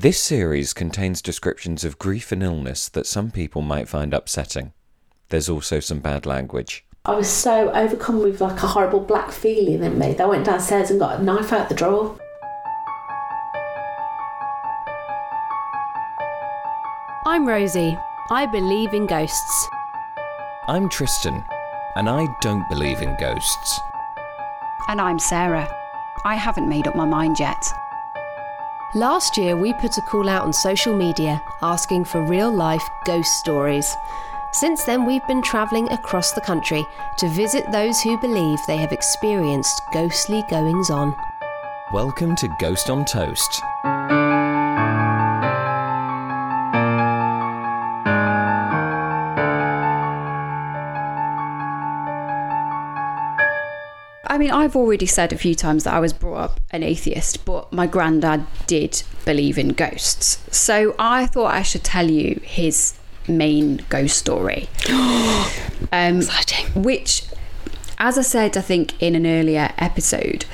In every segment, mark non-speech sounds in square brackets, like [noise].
This series contains descriptions of grief and illness that some people might find upsetting. There's also some bad language. I was so overcome with like a horrible black feeling in me that I went downstairs and got a knife out the drawer. I'm Rosie. I believe in ghosts. I'm Tristan, and I don't believe in ghosts. And I'm Sarah. I haven't made up my mind yet. Last year, we put a call out on social media asking for real life ghost stories. Since then, we've been travelling across the country to visit those who believe they have experienced ghostly goings on. Welcome to Ghost on Toast. I mean, I've already said a few times that I was brought up an atheist, but my granddad did believe in ghosts. So I thought I should tell you his main ghost story. [gasps] um, Exciting. Which, as I said, I think in an earlier episode,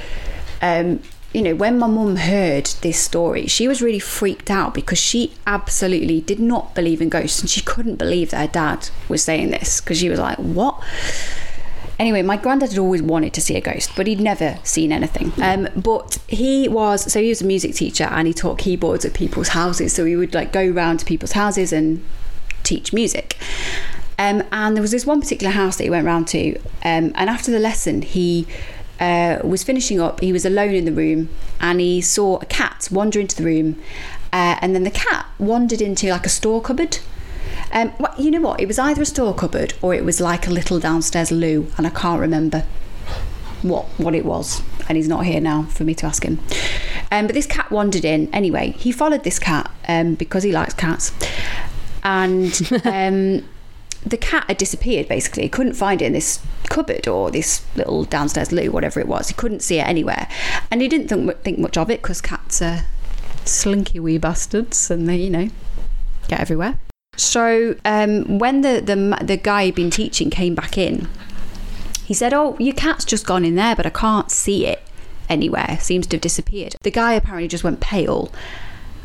um, you know, when my mum heard this story, she was really freaked out because she absolutely did not believe in ghosts and she couldn't believe that her dad was saying this because she was like, what? Anyway, my granddad had always wanted to see a ghost, but he'd never seen anything. Um, but he was so he was a music teacher and he taught keyboards at people's houses. So he would like go round to people's houses and teach music. Um, and there was this one particular house that he went round to, um, and after the lesson, he uh, was finishing up. He was alone in the room, and he saw a cat wander into the room, uh, and then the cat wandered into like a store cupboard. Um, well, you know what? It was either a store cupboard or it was like a little downstairs loo, and I can't remember what what it was. And he's not here now for me to ask him. Um, but this cat wandered in anyway. He followed this cat um, because he likes cats, and [laughs] um, the cat had disappeared. Basically, he couldn't find it in this cupboard or this little downstairs loo, whatever it was. He couldn't see it anywhere, and he didn't think, think much of it because cats are slinky wee bastards, and they, you know, get everywhere. So um, when the, the the guy he'd been teaching came back in, he said, "Oh, your cat's just gone in there, but I can't see it anywhere. Seems to have disappeared." The guy apparently just went pale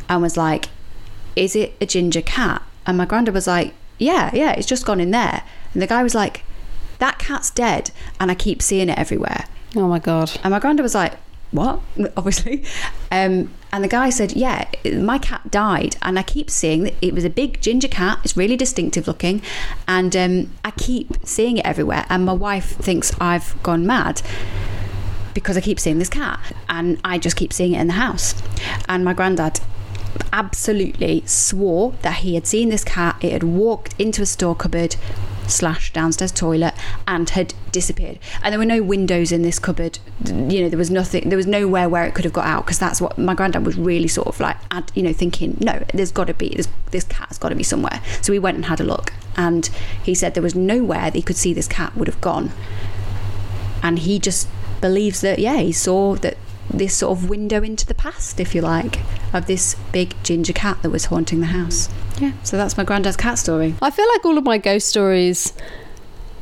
and was like, "Is it a ginger cat?" And my granddad was like, "Yeah, yeah, it's just gone in there." And the guy was like, "That cat's dead, and I keep seeing it everywhere." Oh my god. And my granddad was like, What? [laughs] Obviously. Um, and the guy said, Yeah, my cat died. And I keep seeing that it was a big ginger cat. It's really distinctive looking. And um, I keep seeing it everywhere. And my wife thinks I've gone mad because I keep seeing this cat. And I just keep seeing it in the house. And my granddad absolutely swore that he had seen this cat. It had walked into a store cupboard slash downstairs toilet and had disappeared. And there were no windows in this cupboard. You know there was nothing there was nowhere where it could have got out because that's what my granddad was really sort of like ad- you know thinking no there's got to be this, this cat's got to be somewhere. So we went and had a look and he said there was nowhere that he could see this cat would have gone. And he just believes that yeah he saw that this sort of window into the past if you like of this big ginger cat that was haunting the house yeah so that's my granddad's cat story I feel like all of my ghost stories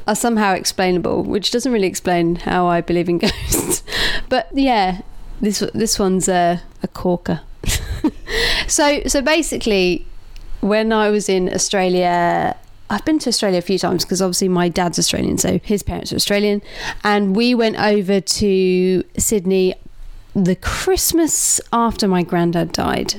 are somehow explainable, which doesn't really explain how I believe in [laughs] ghosts. but yeah, this this one's a, a corker. [laughs] so so basically, when I was in Australia. I've been to Australia a few times because obviously my dad's Australian, so his parents are Australian. And we went over to Sydney the Christmas after my granddad died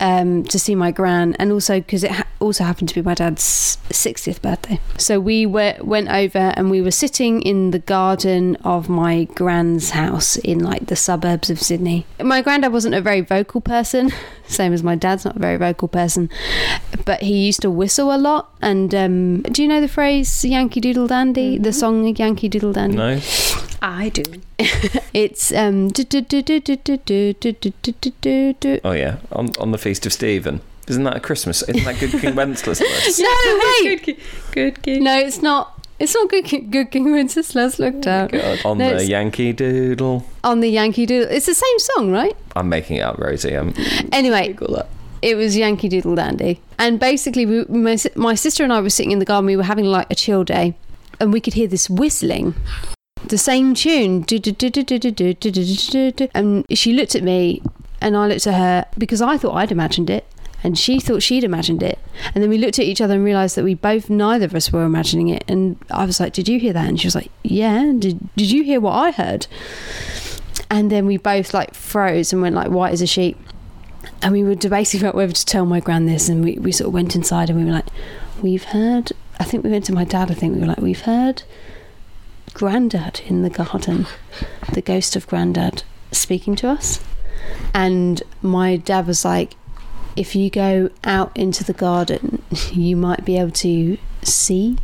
um, to see my gran, and also because it ha- also happened to be my dad's 60th birthday. So we were, went over and we were sitting in the garden of my gran's house in like the suburbs of Sydney. My granddad wasn't a very vocal person, [laughs] same as my dad's not a very vocal person, but he used to whistle a lot. And um, do you know the phrase Yankee Doodle Dandy? The song Yankee Doodle Dandy? No? I do. it's um. Oh yeah, on on the feast of Stephen. Isn't that a Christmas? Isn't that Good King Wenceslas? no, wait. Good, good King. No, it's not. It's not good, King, good King Wenceslas. Looked oh on no, the Yankee Doodle. On the Yankee Doodle, it's the same song, right? I'm making it up, Rosie. I'm anyway. It was Yankee Doodle Dandy, and basically, we, my, my sister and I were sitting in the garden. We were having like a chill day, and we could hear this whistling the same tune. And she looked at me and I looked at her because I thought I'd imagined it and she thought she'd imagined it. And then we looked at each other and realized that we both, neither of us were imagining it. And I was like, Did you hear that? And she was like, Yeah. Did, did you hear what I heard? And then we both like froze and went like white as a sheet. And we were debating about whether to tell my grand this. And we, we sort of went inside and we were like, We've heard. I think we went to my dad. I think we were like, We've heard Grandad in the garden, the ghost of Grandad speaking to us. And my dad was like, if you go out into the garden, [laughs] you might be able to see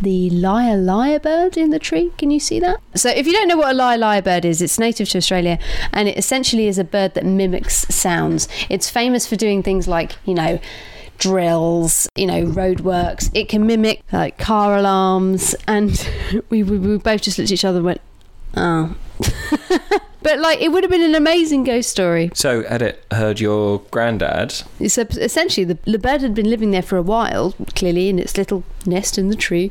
the lyre bird in the tree. Can you see that? So, if you don't know what a lyre bird is, it's native to Australia and it essentially is a bird that mimics sounds. It's famous for doing things like, you know, drills, you know, roadworks. It can mimic like car alarms. And [laughs] we, we, we both just looked at each other and went, oh. [laughs] but like, it would have been an amazing ghost story. So, Edit heard your granddad. So essentially, the, the bird had been living there for a while, clearly in its little nest in the tree,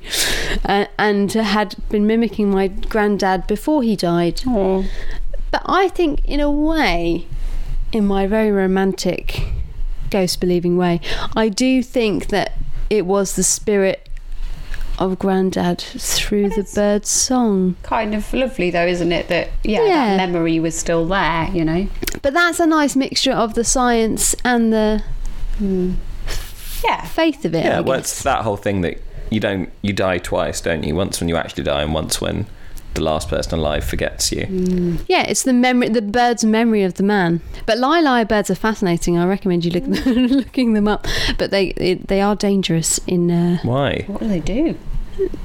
uh, and had been mimicking my granddad before he died. But I think, in a way, in my very romantic, ghost believing way, I do think that it was the spirit of granddad through the bird's song. Kind of lovely, though, isn't it? That yeah, Yeah. that memory was still there. You know. But that's a nice mixture of the science and the hmm. Yeah. faith of it. Yeah, I well, guess. it's that whole thing that you don't you die twice, don't you? Once when you actually die, and once when the last person alive forgets you. Yeah, it's the memory, the bird's memory of the man. But lyre birds are fascinating. I recommend you look, [laughs] looking them up. But they it, they are dangerous in uh, Why? What do they do?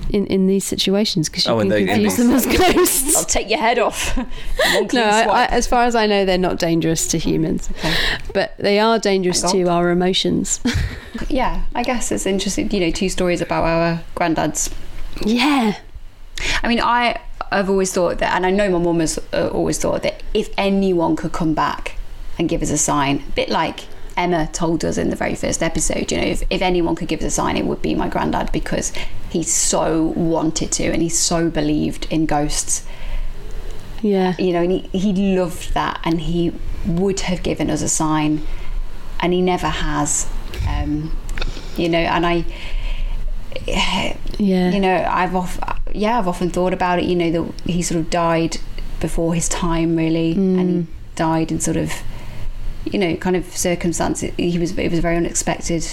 in, in these situations because you Oh, can and they- confuse them as ghosts. I'll take your head off. [laughs] No, I, I, as far as I know, they're not dangerous to humans, Okay. but they are dangerous Thank to our emotions. [laughs] yeah, I guess it's interesting. You know, two stories about our granddads. yeah, I mean, I I've always thought that, and I know my mum has uh, always thought that if anyone could come back and give us a sign, a bit like Emma told us in the very first episode, you know, if, if anyone could give us a sign, it would be my granddad because he so wanted to and he so believed in ghosts, yeah, you know, and he, he loved that and he would have given us a sign and he never has, um, you know, and I. [sighs] yeah. you know i've off yeah i've often thought about it you know that he sort of died before his time really and he died in sort of you know kind of circumstance he was it was a very unexpected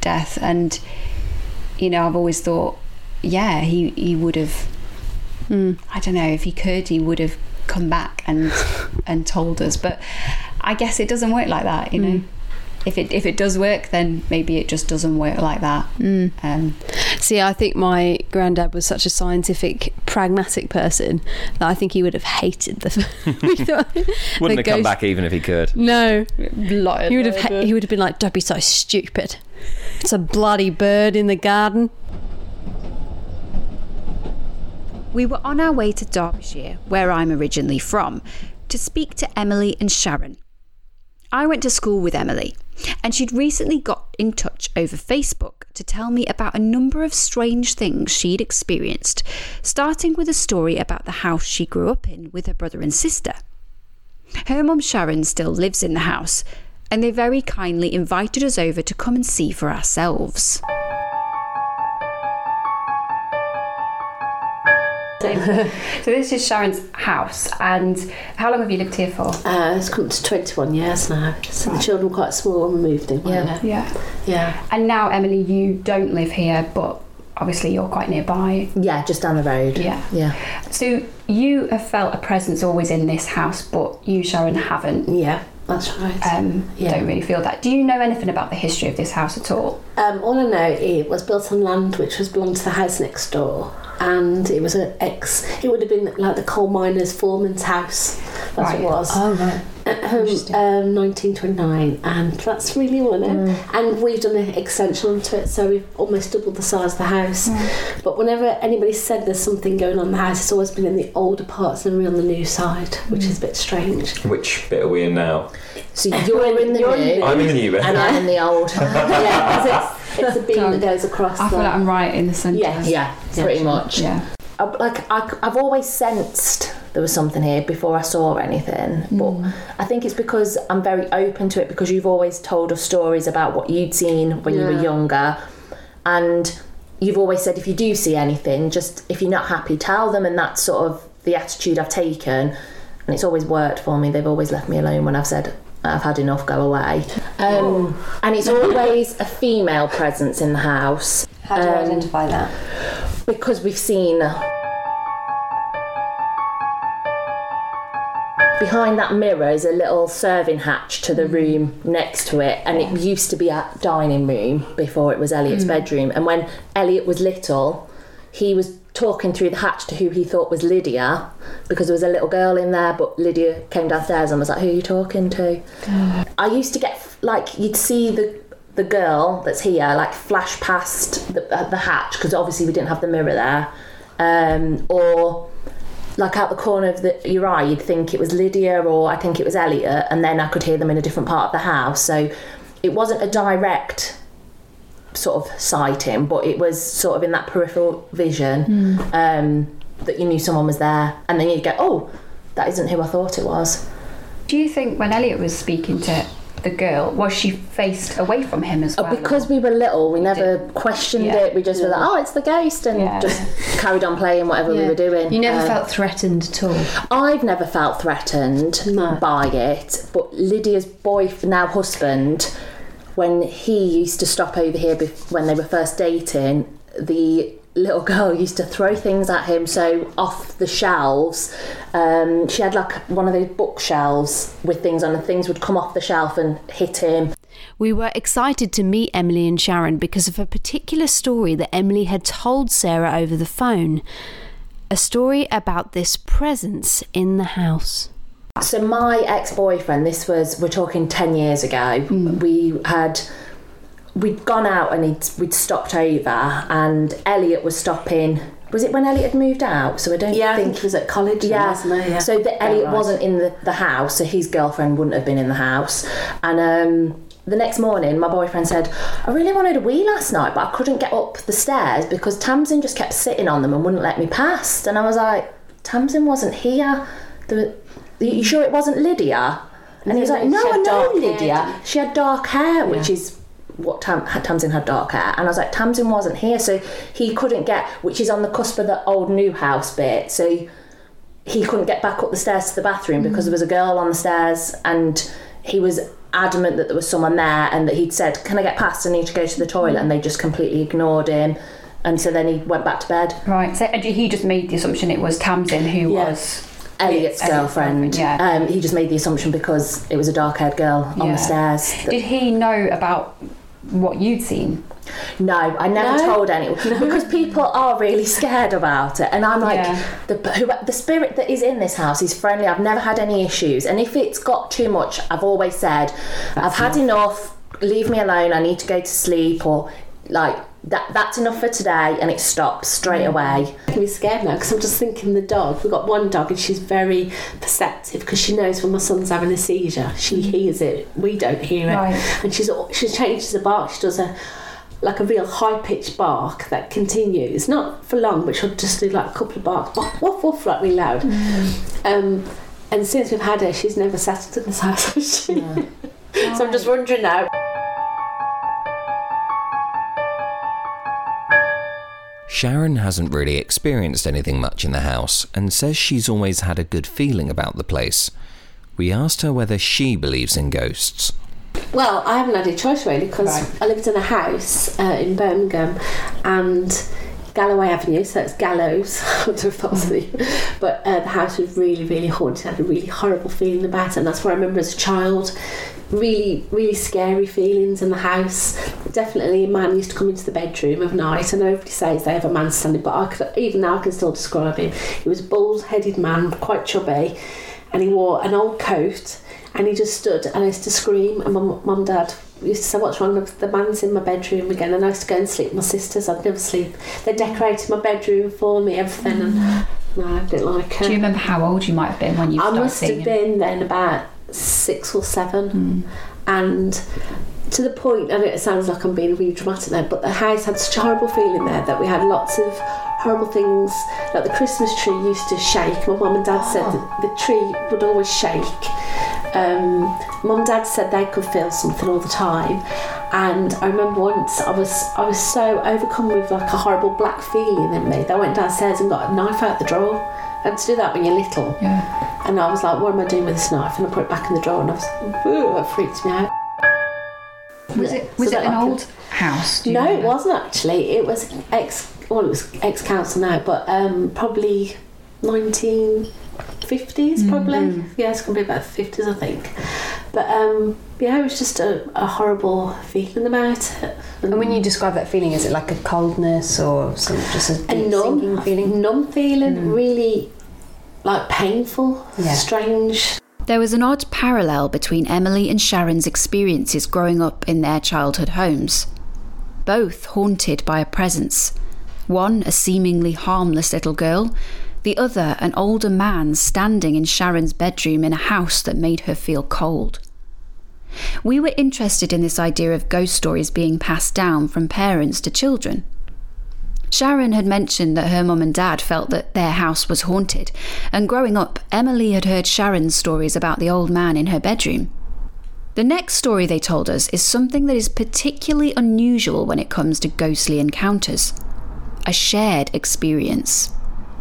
death and you know i've always thought yeah he he would have Mm. i don't know if he could he would have come back and [laughs] and told us but i guess it doesn't work like that you know if it if it does work then maybe it just doesn't work like that Mm. um See, I think my granddad was such a scientific, pragmatic person that I think he would have hated the. [laughs] we thought- [laughs] Wouldn't the have come back even if he could. No, he would have. ha- He would have been like, "Don't be so stupid. It's a bloody bird in the garden." We were on our way to Derbyshire, where I'm originally from, to speak to Emily and Sharon. I went to school with Emily, and she'd recently got in touch over Facebook to tell me about a number of strange things she'd experienced, starting with a story about the house she grew up in with her brother and sister. Her mum Sharon still lives in the house, and they very kindly invited us over to come and see for ourselves. [laughs] So this is Sharon's house, and how long have you lived here for? Uh, it's come to 21 years now. So the children were quite small when we moved in. Yeah. Yeah. Yeah. And now, Emily, you don't live here, but obviously you're quite nearby. Yeah, just down the road. Yeah. Yeah. So you have felt a presence always in this house, but you, Sharon, haven't. Yeah, that's right. Um, Yeah. Don't really feel that. Do you know anything about the history of this house at all? Um, all I know, it was built on land which was belonged to the house next door, and it was an ex. It would have been like the coal miners' foreman's house. That's what it was. Oh right. Um, um, 1929, and that's really what I know. And we've done an extension onto it, so we've almost doubled the size of the house. But whenever anybody said there's something going on in the house, it's always been in the older parts and we're on the new side, which is a bit strange. Which bit are we in now? So you're in the You're in new, the I'm in the new bit. and I'm in the old. [laughs] yeah, 'cause it's, it's a beam that goes across. I feel the- like I'm right in the centre. Yes. yeah, pretty much. Yeah. I, like I, I've always sensed there was something here before I saw anything. But I think it's because I'm very open to it because you've always told us stories about what you'd seen when you were younger, and you've always said if you do see anything, just if you're not happy, tell them, and that's sort of the attitude I've taken, and it's always worked for me. They've always left me alone when I've said. I've had enough, go away. Um, and it's always a female presence in the house How do you Um, identify that? because we've seen behind that mirror is a little serving hatch to the room next to it and it used to be a dining room before it was Elliot's bedroom. And when Elliot was little he was talking through the hatch to who he thought was Lydia because there was a little girl in there but Lydia came downstairs and was like who are you talking to? [sighs] I used to get like you'd see the the girl that's here like flash past the, uh, the hatch because obviously we didn't have the mirror there um, or like out the corner of the, your eye you'd think it was Lydia or I think it was Elliot and then I could hear them in a different part of the house. So it wasn't a direct sort of sighting but it was sort of in that peripheral vision um, that you knew someone was there. And then you'd go oh that isn't who I thought it was. Do you think when Elliot was speaking to the girl, was she faced away from him as well? Oh, because we were little, we never questioned Yeah. it. We just were like, "Oh, it's the ghost," and Yeah. just carried on playing whatever we were doing. You never Uh, felt threatened at all. I've never felt threatened No. by it, but Lydia's boy, now husband, when he used to stop over here bef- when they were first dating, the little girl used to throw things at him. So off the shelves, um, she had like one of those bookshelves with things on, and things would come off the shelf and hit him. We were excited to meet Emily and Sharon because of a particular story that Emily had told Sarah over the phone. A story about this presence in the house. So my ex-boyfriend, this was we're talking ten years ago. We had we'd gone out and he'd, we'd stopped over, and Elliot was stopping. Was it when Elliot had moved out? So I don't Yeah, I think think he was at college, yeah. wasn't? Yeah. So that Elliot right. wasn't in the, the house, so his girlfriend wouldn't have been in the house. And um, the next morning, my boyfriend said, I really wanted a wee last night, but I couldn't get up the stairs because Tamsin just kept sitting on them and wouldn't let me past. And I was like, Tamsin wasn't here. The, you sure it wasn't Lydia? And he was like, No, I know hair, Lydia. She had dark hair, which is what Tam, Tamsin had dark hair, and I was like, Tamsin wasn't here, so he couldn't get, which is on the cusp of the old new house bit. So he couldn't get back up the stairs to the bathroom mm. because there was a girl on the stairs, and he was adamant that there was someone there, and that he'd said, "Can I get past? I need to go to the toilet," mm. and they just completely ignored him, and so then he went back to bed. Right, so and he just made the assumption it was Tamsin who Yeah. was. Elliot's girlfriend. yeah. Um, he just made the assumption because it was a dark-haired girl on Yeah. the stairs. Did he know about what you'd seen? No, I never No? told anyone [laughs] because people are really scared about it, and I'm like, Yeah. the who, the spirit that is in this house is friendly. I've never had any issues, and if it's got too much, I've always said, I've had enough. Leave me alone. I need to go to sleep, or like that. That's enough for today, and it stops straight mm. away. I'm really scared now because I'm just thinking the dog. We've got one dog and she's very perceptive because she knows when my son's having a seizure. She mm. hears it. We don't hear it. Right. And she's she changes the bark. She does a like a real high pitched bark that continues, not for long, but she'll just do like a couple of barks, woof woof woof, like really loud. Mm. Um, and since we've had her, she's never settled in this house. has she? [laughs] so I'm just wondering now. Sharon hasn't really experienced anything much in the house and says she's always had a good feeling about the place. We asked her whether she believes in ghosts. Well, I haven't had a choice really because I lived in a house uh, in Birmingham and Galloway Avenue, so it's Gallows. [laughs] I don't know if that was the but uh, the house was really, really haunted. I had a really horrible feeling about it, and that's what I remember as a child. Really, really scary feelings in the house. Definitely, a man used to come into the bedroom of night, and everybody says they have a man standing, but I could, even now I can still describe him. He was a bald-headed man, quite chubby, and he wore an old coat and he just stood and I used to scream and my mum and dad used to say what's wrong? The, the man's in my bedroom again and I used to go and sleep with my sisters. I'd never sleep. They decorated my bedroom for me everything and no I didn't like Do you remember how old you might have been when you I started must have been then about six or seven. Hmm. And to the point, and it sounds like I'm being really dramatic there, but the house had such a horrible feeling there that we had lots of horrible things. Like the Christmas tree used to shake. My mum and dad said that the tree would always shake. Um, mum and dad said they could feel something all the time. And I remember once I was I was so overcome with like a horrible black feeling in me that I went downstairs and got a knife out the drawer. And to do that when you're little. Yeah. And I was like, what am I doing with this knife? And I put it back in the drawer and I was, ooh, it freaked me out. Was Yeah. it was So it that an old house? No, know? it wasn't actually. It was ex. Well, it was ex council now, but um, probably nineteen fifties, probably. Yeah, it's gonna be about fifties, I think. But um, yeah, it was just a, a horrible feeling about it. And when you describe that feeling, is it like a coldness or some, just a a numb feeling? numb feeling, really like painful, Yeah. strange. There was an odd parallel between Emily and Sharon's experiences growing up in their childhood homes. Both haunted by a presence. One a seemingly harmless little girl, the other an older man standing in Sharon's bedroom in a house that made her feel cold. We were interested in this idea of ghost stories being passed down from parents to children. Sharon had mentioned that her mum and dad felt that their house was haunted, and growing up, Emily had heard Sharon's stories about the old man in her bedroom. The next story they told us is something that is particularly unusual when it comes to ghostly encounters a shared experience.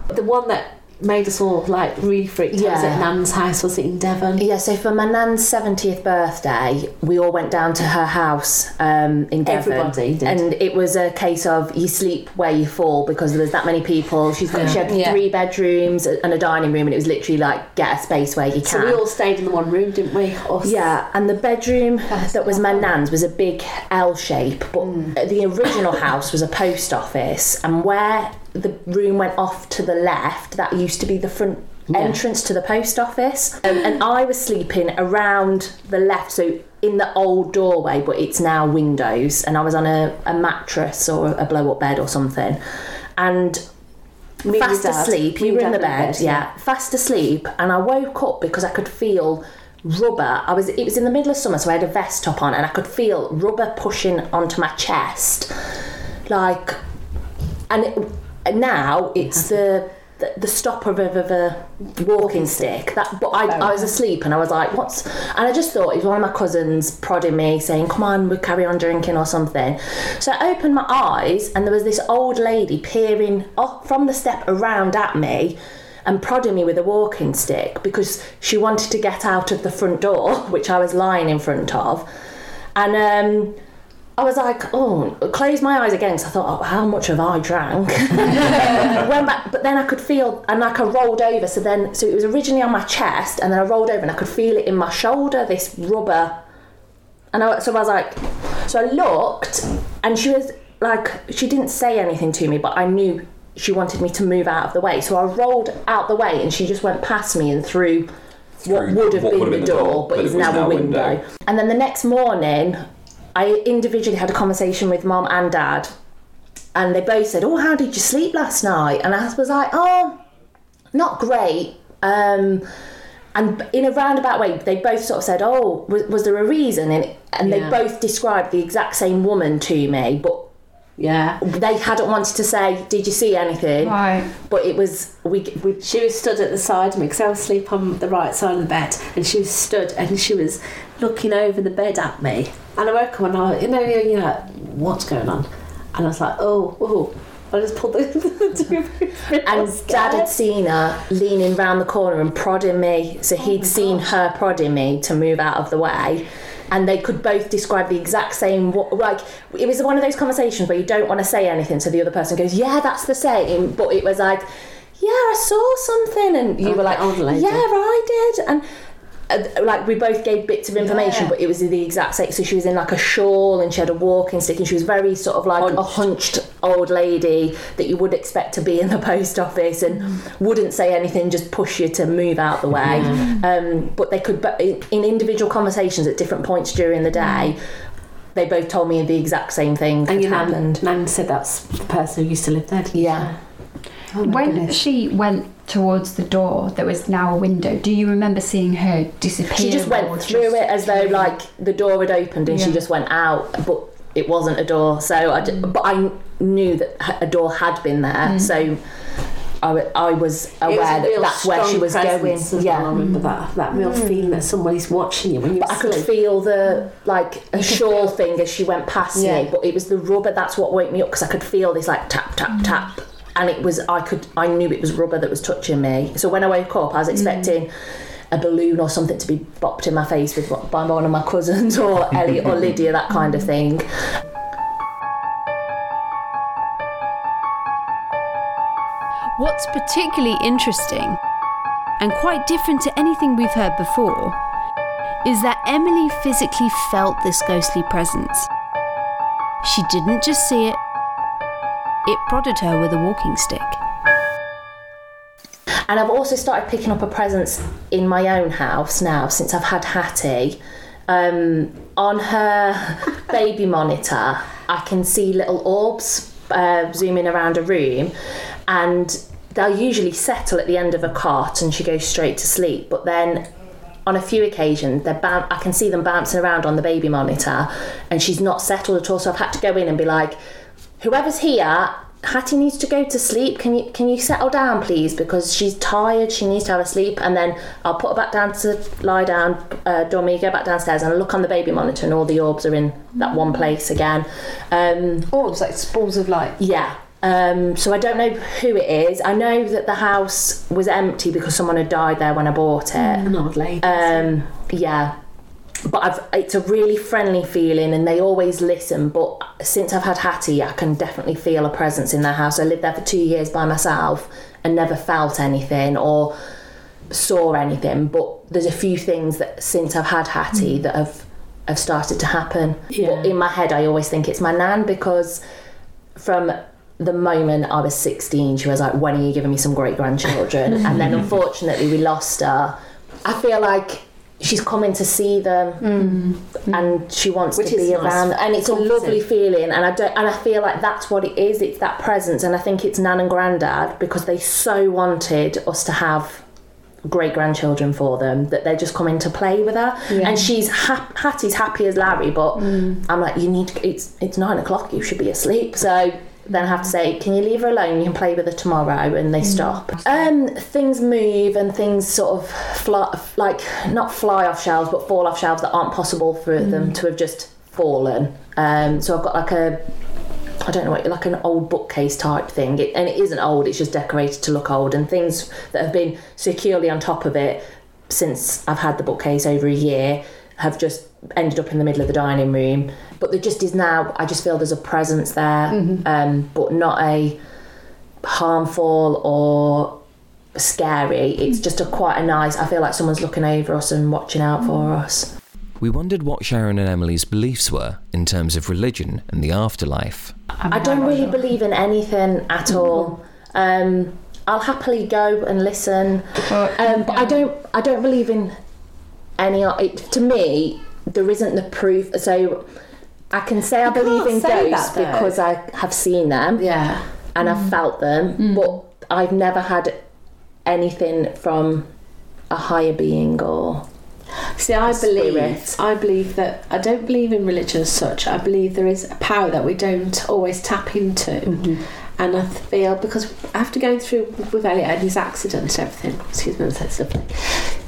The one that made us all like really freaked out was Yeah. at Nan's house, was it in Devon? Yeah, so for my nan's 70th birthday, we all went down to her house um, in Devon. Everybody did. And it was a case of you sleep where you fall because there's that many people. She's got, She had Yeah. three bedrooms and a dining room, and it was literally like get a space where you can. So we all stayed in the one room, didn't we? Us. Yeah, and the bedroom that was my nan's was a big L shape, but the original house was a post office, and where the room went off to the left, that used to be the front entrance to the post office. Um, and I was sleeping around the left, so in the old doorway, but it's now windows, and I was on a, a mattress or a blow up bed or something. And Me fast asleep. You were in the Dad bed, yeah. Fast asleep, and I woke up because I could feel rubber. I was. It was in the middle of summer, so I had a vest top on, and I could feel rubber pushing onto my chest, like. And it, now it's the. The, the stopper of, of a walking stick that but I, I was asleep and I was like what's and I just thought it was one of my cousins prodding me saying come on we'll carry on drinking or something so I opened my eyes and there was this old lady peering off from the step around at me and prodding me with a walking stick because she wanted to get out of the front door, [laughs] which I was lying in front of. And um, I was like, oh, closed my eyes again because I thought, oh, how much have I drank? [laughs] Went back, but then I could feel, and like I rolled over. So then, so it was originally on my chest, and then I rolled over and I could feel it in my shoulder, this rubber. And I, so I was like, so I looked, and she was like, she didn't say anything to me, but I knew she wanted me to move out of the way. So I rolled out the way, and she just went past me and through what would have what been the door, door, but but is now, a window. window. And then the next morning, I individually had a conversation with mom and dad, and they both said, "Oh, how did you sleep last night?" And I was like, "Oh, not great." Um, and in a roundabout way, they both sort of said, "Oh, was, was there a reason?" And and Yeah. they both described the exact same woman to me, but Yeah. they hadn't wanted to say, "Did you see anything?" Right. But it was we we She was stood at the side of me because I was asleep on the right side of the bed, and she was stood and she was looking over the bed at me. And I woke up and I, you know, you know, what's going on? And I was like, oh, oh. I just pulled the. [laughs] the and dad had seen her leaning round the corner and prodding me so he'd oh seen her prodding me to move out of the way and they could both describe the exact same wa- like it was one of those conversations where you don't want to say anything so the other person goes yeah that's the same but it was like yeah i saw something and you Like were like the older lady. yeah i did and uh, like we both gave bits of information Yeah. but it was the exact same so she was in like a shawl and she had a walking stick and she was very sort of like a hunched old lady that you would expect to be in the [laughs] post office and wouldn't say anything just push you to move out the way um, but they could but in in individual conversations at different points during the day they both told me the exact same thing And had your happened nan, nan said that's the person who used to live there. didn't yeah Oh when goodness. she went towards the door that was now a window, do you remember seeing her disappear? She just went through just- it as though like the door had opened and she just went out, but it wasn't a door. So I, d- mm. but I knew that a door had been there. Mm. So I, w- I was aware was that that's where she was going. Yeah. well, I remember that that real mm. feeling that somebody's watching you when you're But I could feel the like a [laughs] shawl thing as she went past Yeah. me, but it was the rubber that's what woke me up because I could feel this like tap tap tap, and it was I could I knew it was rubber that was touching me. So when I woke up, I was expecting a balloon or something to be bopped in my face with by one of my cousins or [laughs] Ellie or Lydia, that kind of thing. What's particularly interesting, and quite different to anything we've heard before, is that Emily physically felt this ghostly presence. She didn't just see it, it prodded her with a walking stick. And I've also started picking up a presence in my own house now since I've had Hattie. Um, on her [laughs] baby monitor, I can see little orbs uh, zooming around a room, and they'll usually settle at the end of a cot, and she goes straight to sleep. But then, on a few occasions, they're boun- I can see them bouncing around on the baby monitor, and she's not settled at all. So I've had to go in and be like, whoever's here Hattie needs to go to sleep. Can you can you settle down, please? Because she's tired. She needs to have a sleep. And then I'll put her back down to lie down. Uh, Domi, go back downstairs and look on the baby monitor, and all the orbs are in that one place again. Um, Orbs, like balls of light. yeah. Um, so I don't know who it is. I know that the house was empty because someone had died there when I bought it. An old lady. Um, yeah, but I've it's a really friendly feeling, and they always listen. But since I've had Hattie, I can definitely feel a presence in their house. I lived there for two years by myself and never felt anything or saw anything. But there's a few things that since I've had Hattie mm. that have have started to happen. Yeah. But in my head, I always think it's my nan because from the moment I was 16, she was like, When are you giving me some great grandchildren? [laughs] and then unfortunately, we lost her. I feel like she's coming to see them mm. Mm. and she wants Which to be nice. around. And it's a lovely feeling. And I don't and I feel like that's what it is. It's that presence. And I think it's nan and granddad because they so wanted us to have great grandchildren for them that they're just coming to play with her. And she's hap- Hattie's happy as Larry but mm. I'm like you need to, it's it's nine o'clock. You should be asleep. So then I have to say can you leave her alone? You can play with her tomorrow and they stop. Um things move and things sort of fly like not fly off shelves but fall off shelves that aren't possible for them to have just fallen. Um so I've got like a I don't know what like an old bookcase type thing, it, and it isn't old. It's just decorated to look old, and things that have been securely on top of it since I've had the bookcase over a year have just ended up in the middle of the dining room. But there just is now. I just feel there's a presence there, um, but not a harmful or scary. It's just a quite a nice. I feel like someone's looking over us and watching out for us. We wondered what Sharon and Emily's beliefs were in terms of religion and the afterlife. I don't really believe in anything at all. Um, I'll happily go and listen, um, but I don't. I don't believe in any. It, to me, there isn't the proof. So I can say I believe in ghosts that, because I have seen them Yeah. and I've mm. felt them, mm. but I've never had anything from a higher being or See, I believe, I believe that I don't believe in religion as such. I believe there is a power that we don't always tap into, mm-hmm. And I feel because after going through with Elliot and his accident and everything, excuse me, that's lovely.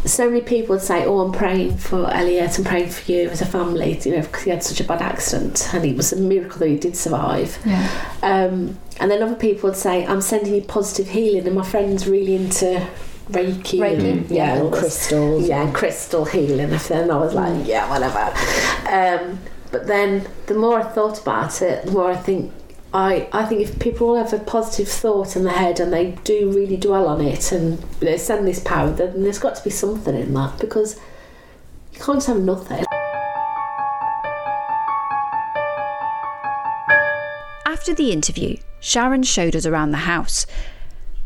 So many people would say, "Oh, I'm praying for Elliot. I'm praying for you as a family," you know, because he had such a bad accident, and it was a miracle that he did survive. Yeah. Um, and then other people would say, "I'm sending you positive healing," and my friend's really into Reiki, and, yeah, and crystals. yeah, and crystal healing. And then I was like, yeah, whatever. Um, but then the more I thought about it, the more I think. I, I think if people all have a positive thought in their head and they do really dwell on it and they send this power, then there's got to be something in that because you can't have nothing. After the interview, Sharon showed us around the house.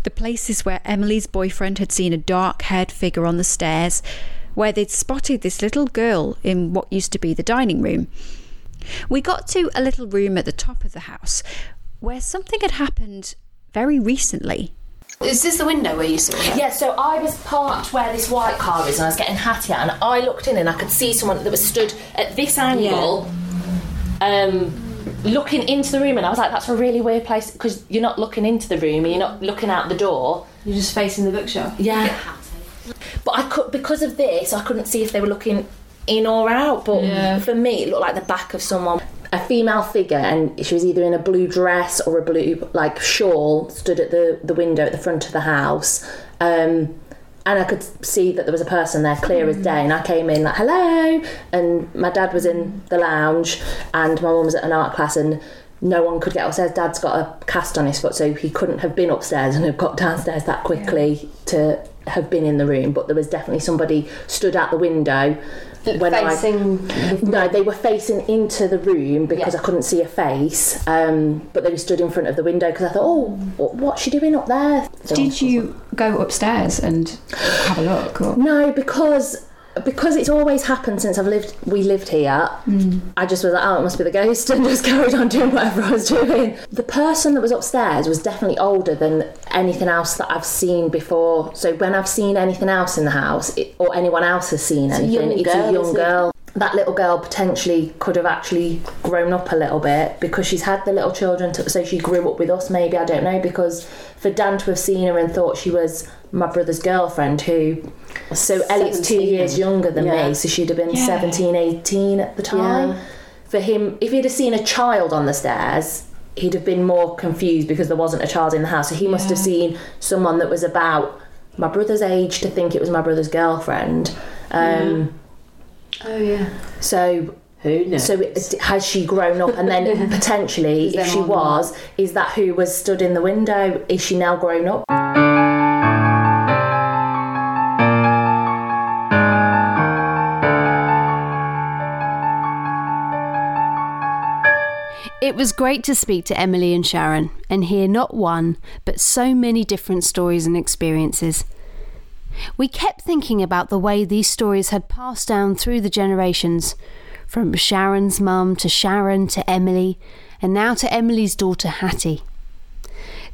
The places where Emily's boyfriend had seen a dark haired figure on the stairs, where they'd spotted this little girl in what used to be the dining room. We got to a little room at the top of the house where something had happened very recently. Is this the window where you saw her? Yeah, so I was parked where this white car is, and I was getting Hattie out, and I looked in, and I could see someone that was stood at this angle, um, looking into the room, and I was like, "That's a really weird place because you're not looking into the room, and you're not looking out the door." You're just facing the bookshelf. Yeah, but I could because of this, I couldn't see if they were looking in or out. But Yeah. for me, it looked like the back of someone. A female figure, and she was either in a blue dress or a blue like shawl, stood at the the window at the front of the house. Um, and I could see that there was a person there, clear as day. And I came in like, "Hello," and my dad was in the lounge, and my mum was at an art class, and no one could get upstairs. Dad's got a cast on his foot, so he couldn't have been upstairs and have got downstairs that quickly to have been in the room. But there was definitely somebody stood at the window when I Facing. no, they were facing into the room because Yeah. I couldn't see a face. Um, but they were stood in front of the window because I thought, oh, what- what's she doing up there? Did you go upstairs and have a look? Or? No, because because it's always happened since I've lived. We lived here. Mm. I just was like, oh, it must be the ghost, and just [laughs] carried on doing whatever I was doing. The person that was upstairs was definitely older than anything else that I've seen before. So when I've seen anything else in the house, it, or anyone else has seen anything, young it's girl, a young girl. That little girl potentially could have actually grown up a little bit because she's had the little children, to, so she grew up with us. Maybe I don't know because for Dan to have seen her and thought she was my brother's girlfriend, who so Elliot's two years younger than Yeah. me, so she'd have been 17, 18 at the time. Yeah. For him, if he'd have seen a child on the stairs, he'd have been more confused because there wasn't a child in the house. So he must have seen someone that was about my brother's age to think it was my brother's girlfriend. Um, Oh yeah. So. Who knows? So it- has she grown up, and then [laughs] potentially, if she was, is that who was stood in the window? Is she now grown up? It was great to speak to Emily and Sharon and hear not one, but so many different stories and experiences. We kept thinking about the way these stories had passed down through the generations, from Sharon's mum to Sharon to Emily, and now to Emily's daughter Hattie.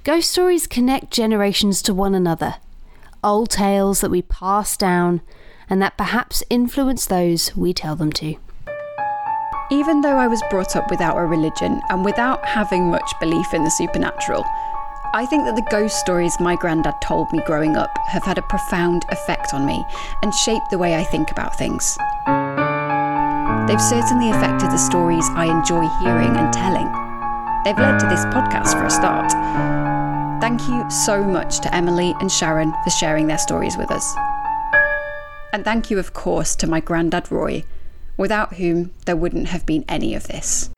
Ghost stories connect generations to one another, old tales that we pass down and that perhaps influence those we tell them to. Even though I was brought up without a religion and without having much belief in the supernatural, I think that the ghost stories my granddad told me growing up have had a profound effect on me and shaped the way I think about things. They've certainly affected the stories I enjoy hearing and telling. They've led to this podcast for a start. Thank you so much to Emily and Sharon for sharing their stories with us. And thank you, of course, to my granddad Roy, without whom there wouldn't have been any of this.